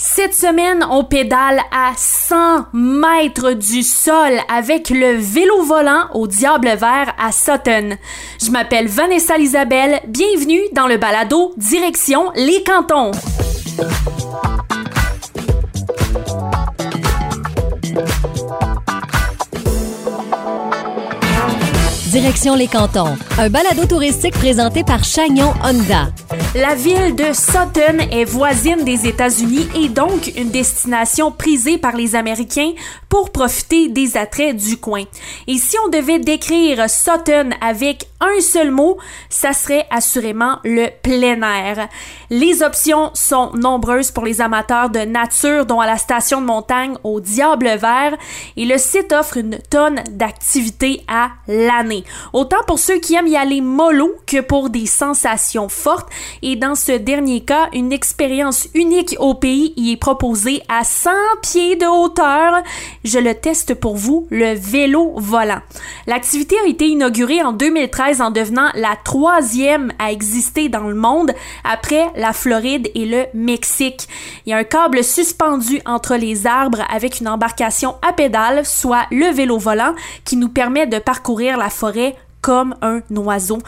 Cette semaine, on pédale à 100 mètres du sol avec le vélo volant au Diable Vert à Sutton. Je m'appelle Vanessa Isabelle. Bienvenue dans le balado Direction les cantons. Direction les cantons, un balado touristique présenté par Chagnon Honda. La ville de Sutton est voisine des États-Unis et donc une destination prisée par les Américains pour profiter des attraits du coin. Et si on devait décrire Sutton avec un seul mot, ça serait assurément le plein air. Les options sont nombreuses pour les amateurs de nature, dont à la station de montagne au Diable Vert, et le site offre une tonne d'activités à l'année. Autant pour ceux qui aiment y aller mollo que pour des sensations fortes, et dans ce dernier cas, une expérience unique au pays y est proposée à 100 pieds de hauteur. Je le teste pour vous, le vélo volant. L'activité a été inaugurée en 2013 en devenant la troisième à exister dans le monde après la Floride et le Mexique. Il y a un câble suspendu entre les arbres avec une embarcation à pédales, soit le vélo volant, qui nous permet de parcourir la forêt comme un oiseau.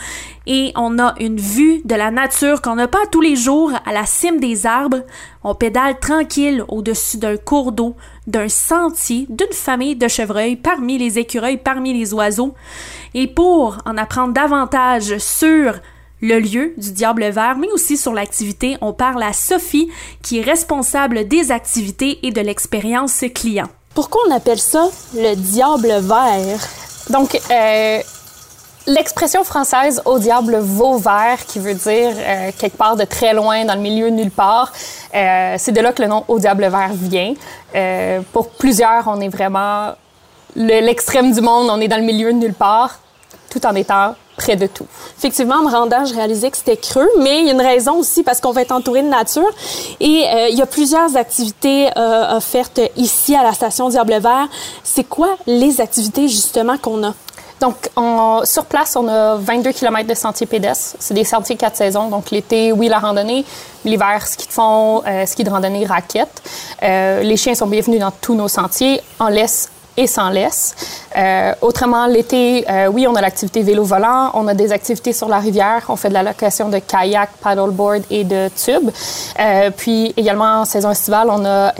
Et on a une vue de la nature qu'on n'a pas tous les jours à la cime des arbres. On pédale tranquille au-dessus d'un cours d'eau, d'un sentier, d'une famille de chevreuils parmi les écureuils, parmi les oiseaux. Et pour en apprendre davantage sur le lieu du Diable Vert, mais aussi sur l'activité, on parle à Sophie, qui est responsable des activités et de l'expérience client. Pourquoi on appelle ça le Diable Vert? Donc, euh, L'expression française au diable vert », qui veut dire euh, quelque part de très loin, dans le milieu nulle part, euh, c'est de là que le nom au diable vert vient. Euh, pour plusieurs, on est vraiment l'extrême du monde, on est dans le milieu nulle part, tout en étant près de tout. Effectivement, en me rendant, je réalisais que c'était creux, mais il y a une raison aussi parce qu'on va être entouré de nature. Et il y a plusieurs activités offertes ici à la station Diable Vert. C'est quoi les activités justement qu'on a? Donc, sur place, on a 22 km de sentiers pédestres. C'est des sentiers quatre saisons. Donc, l'été, oui, la randonnée. L'hiver, ski de fond, euh, ski de randonnée, raquette. Euh, les chiens sont bienvenus dans tous nos sentiers, en laisse et sans laisse. Euh, autrement, l'été, oui, on a l'activité vélo volant, on a des activités sur la rivière, on fait de la location de kayak, paddleboard et de tubes. puis également en saison estivale, on a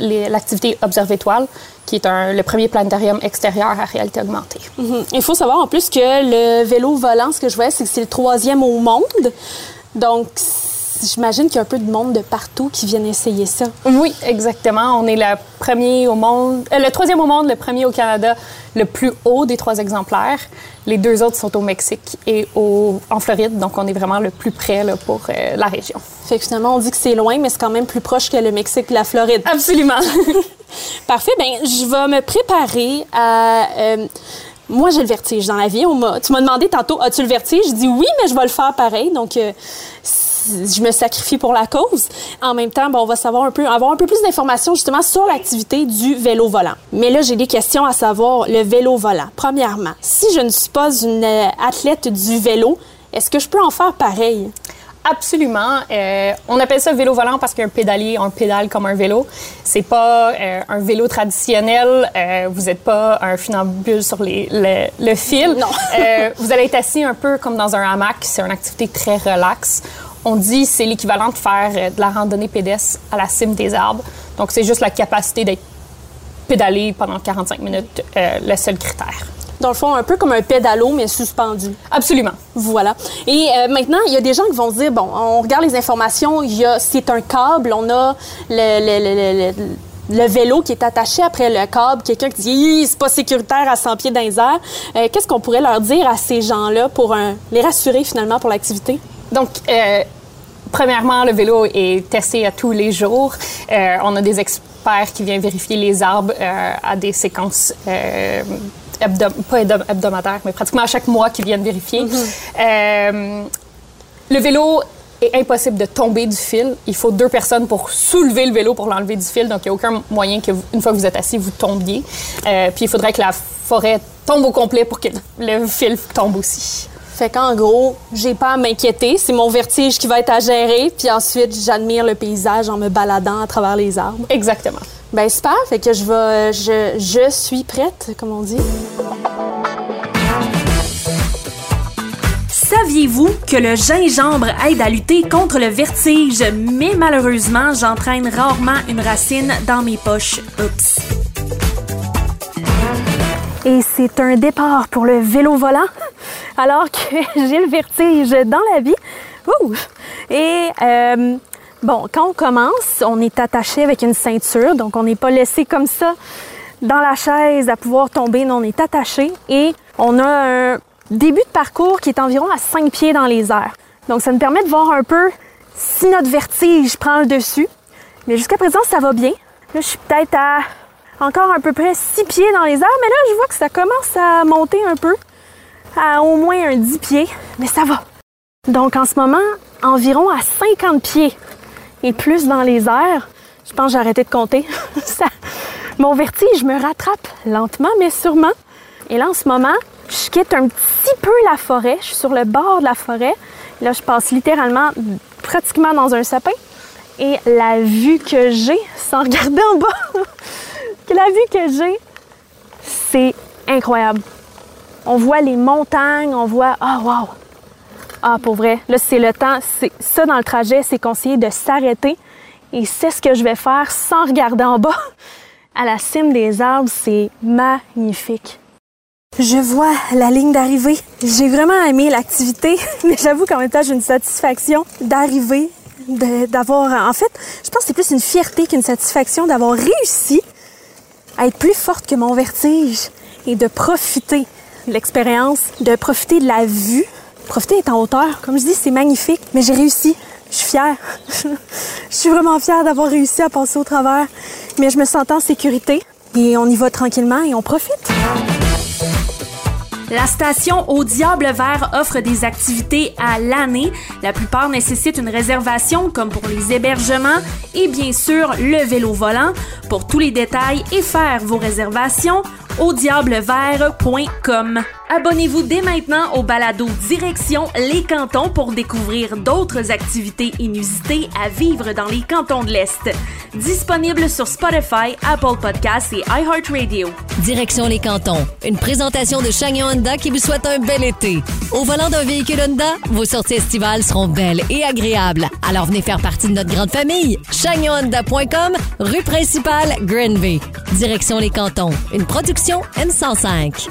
l'activité observe étoile qui est un, le premier planétarium extérieur à réalité augmentée. Mhm. Il faut savoir en plus que le vélo volant, ce que je vois, c'est que c'est le troisième au monde. Donc, j'imagine qu'il y a un peu de monde de partout qui viennent essayer ça. Oui, exactement. On est le premier au monde, euh, le troisième au monde, le premier au Canada, le plus haut des trois exemplaires. Les deux autres sont au Mexique et au, en Floride, donc on est vraiment le plus près là, pour euh, la région. Fait que finalement, on dit que c'est loin, mais c'est quand même plus proche que le Mexique et la Floride. Absolument. Parfait. Ben, je vais me préparer à. Euh, moi, j'ai le vertige dans la vie. tu m'as demandé tantôt, as-tu le vertige? Je dis oui, mais je vais le faire pareil. Donc, euh, je me sacrifie pour la cause. En même temps, on va savoir un peu, avoir un peu plus d'informations justement sur l'activité du vélo volant. Mais là, j'ai des questions à savoir le vélo volant. Premièrement, si je ne suis pas une euh, athlète du vélo, est-ce que je peux en faire pareil? Absolument. Euh, on appelle ça vélo volant parce qu'un pédalier, on pédale comme un vélo. C'est pas euh, un vélo traditionnel. Euh, vous n'êtes pas un funambule sur les, le, fil. Non. vous allez être assis un peu comme dans un hamac. C'est une activité très relaxe. On dit c'est l'équivalent de faire de la randonnée pédestre à la cime des arbres. Donc c'est juste la capacité d'être pédalé pendant 45 minutes, le seul critère dans le fond, un peu comme un pédalo, mais suspendu. Absolument. Voilà. Et euh, maintenant, il y a des gens qui vont dire, bon, on regarde les informations, il y a, c'est un câble, on a le, le, vélo qui est attaché après le câble, quelqu'un qui dit c'est pas sécuritaire à 100 pieds dans les airs. Euh, qu'est-ce qu'on pourrait leur dire à ces gens-là pour les rassurer finalement pour l'activité? Donc, euh, premièrement, le vélo est testé à tous les jours. on a des experts qui viennent vérifier les arbres à des séquences pas hebdomadaire, mais pratiquement à chaque mois qui viennent vérifier. Mhm. Euh, le vélo est impossible de tomber du fil. Il faut deux personnes pour soulever le vélo pour l'enlever du fil. Donc, il n'y a aucun moyen que, une fois que vous êtes assis, vous tombiez. Euh, puis, il faudrait que la forêt tombe au complet pour que le fil tombe aussi. Fait qu'en gros, j'ai pas à m'inquiéter. C'est mon vertige qui va être à gérer. Puis ensuite, j'admire le paysage en me baladant à travers les arbres. Exactement. Ben super. Fait que je vais, je, je suis prête, comme on dit. Saviez-vous que le gingembre aide à lutter contre le vertige, mais malheureusement, j'entraîne rarement une racine dans mes poches. Oups. Et c'est un départ pour le vélo volant, alors que j'ai le vertige dans la vie. Ouh! Et euh, bon, quand on commence, on est attaché avec une ceinture, donc on n'est pas laissé comme ça dans la chaise à pouvoir tomber, non, on est attaché et on a un début de parcours qui est environ à 5 pieds dans les airs. Donc ça nous permet de voir un peu si notre vertige prend le dessus. Mais jusqu'à présent, ça va bien. Là, je suis peut-être à encore à peu près 6 pieds dans les airs, mais là, je vois que ça commence à monter un peu, à au moins un 10 pieds, mais ça va. Donc en ce moment, environ à 50 pieds et plus dans les airs. Je pense que j'ai arrêté de compter. Mon vertige me rattrape lentement, mais sûrement. Et là, en ce moment, je quitte un petit peu la forêt. Je suis sur le bord de la forêt. Là, je passe littéralement pratiquement dans un sapin. Et la vue que j'ai, sans regarder en bas, que la vue que j'ai, c'est incroyable. On voit les montagnes, on voit. Ah, wow! Ah, pour vrai, là, c'est le temps. Ça dans le trajet, c'est conseillé de s'arrêter. Et c'est ce que je vais faire sans regarder en bas. À la cime des arbres, c'est magnifique. Je vois la ligne d'arrivée. J'ai vraiment aimé l'activité, mais j'avoue qu'en même temps, j'ai une satisfaction d'arriver, d'avoir. En fait, je pense que c'est plus une fierté qu'une satisfaction d'avoir réussi à être plus forte que mon vertige et de profiter l'expérience, de profiter de la vue. Profiter d'être en hauteur. Comme je dis, c'est magnifique, mais j'ai réussi. Je suis fière. je suis vraiment fière d'avoir réussi à passer au travers. Mais je me sens en sécurité et on y va tranquillement et on profite. La station au Diable Vert offre des activités à l'année. La plupart nécessitent une réservation, comme pour les hébergements et bien sûr le vélo volant. Pour tous les détails et faire vos réservations, au diablevert.com. Abonnez-vous dès maintenant au balado Direction les cantons pour découvrir d'autres activités inusitées à vivre dans les cantons de l'Est. Disponible sur Spotify, Apple Podcasts et iHeartRadio. Direction les cantons. Une présentation de Chagnon Honda qui vous souhaite un bel été. Au volant d'un véhicule Honda, vos sorties estivales seront belles et agréables. Alors venez faire partie de notre grande famille. ChagnonHonda.com, rue principale, Granby. Direction les cantons. Une production M105.